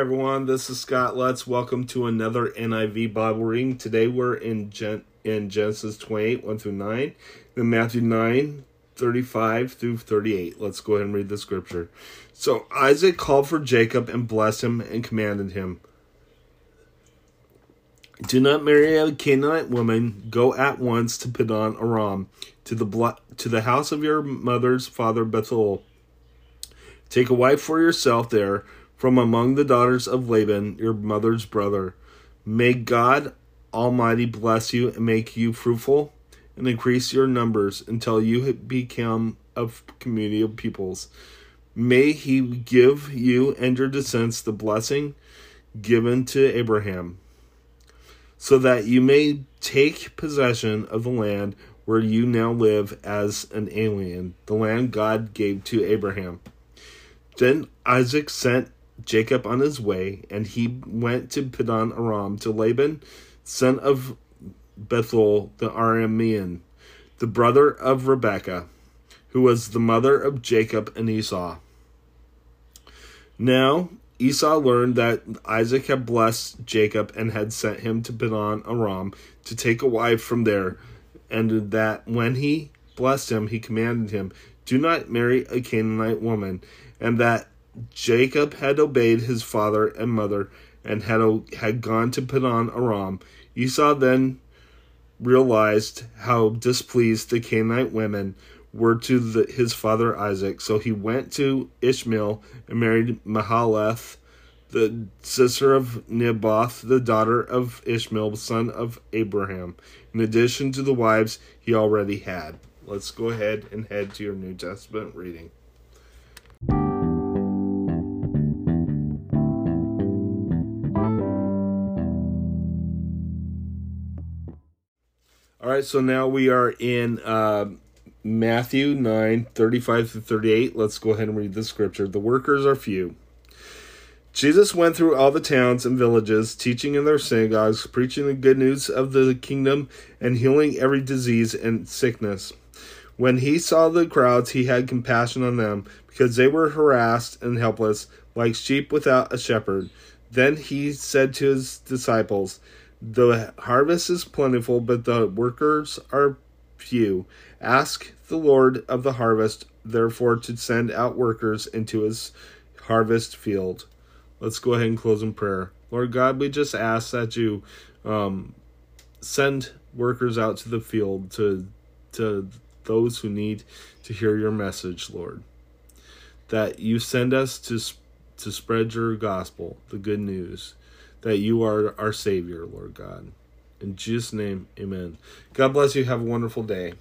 everyone. This is Scott Let's welcome to another NIV Bible reading. Today we're in Gen- in Genesis 28, 1 through 9, then Matthew 9, 35 through 38. Let's go ahead and read the scripture. So Isaac called for Jacob and blessed him and commanded him, Do not marry a Canaanite woman. Go at once to Paddan Aram, to the blo- to the house of your mother's father Bethuel. Take a wife for yourself there from among the daughters of Laban, your mother's brother. May God Almighty bless you and make you fruitful and increase your numbers until you become a community of peoples. May He give you and your descendants the blessing given to Abraham, so that you may take possession of the land where you now live as an alien, the land God gave to Abraham. Then Isaac sent Jacob on his way, and he went to Paddan Aram to Laban, son of Bethuel the Aramean, the brother of Rebekah, who was the mother of Jacob and Esau. Now Esau learned that Isaac had blessed Jacob and had sent him to Paddan Aram to take a wife from there, and that when he blessed him, he commanded him, Do not marry a Canaanite woman, and that Jacob had obeyed his father and mother and had had gone to Paddan Aram. Esau then realized how displeased the Canaanite women were to the, his father Isaac, so he went to Ishmael and married Mahalath, the sister of Nebaioth, the daughter of Ishmael, son of Abraham, in addition to the wives he already had. Let's go ahead and head to your New Testament reading. All right, so now we are in uh, Matthew 9 35 through 38. Let's go ahead and read the scripture. The workers are few. Jesus went through all the towns and villages, teaching in their synagogues, preaching the good news of the kingdom, and healing every disease and sickness. When he saw the crowds, he had compassion on them, because they were harassed and helpless, like sheep without a shepherd. Then he said to his disciples, the harvest is plentiful, but the workers are few. Ask the Lord of the harvest, therefore, to send out workers into his harvest field. Let's go ahead and close in prayer. Lord God, we just ask that you um, send workers out to the field to to those who need to hear your message, Lord. That you send us to to spread your gospel, the good news that you are our Savior, Lord God. In Jesus' name, amen. God bless you. Have a wonderful day.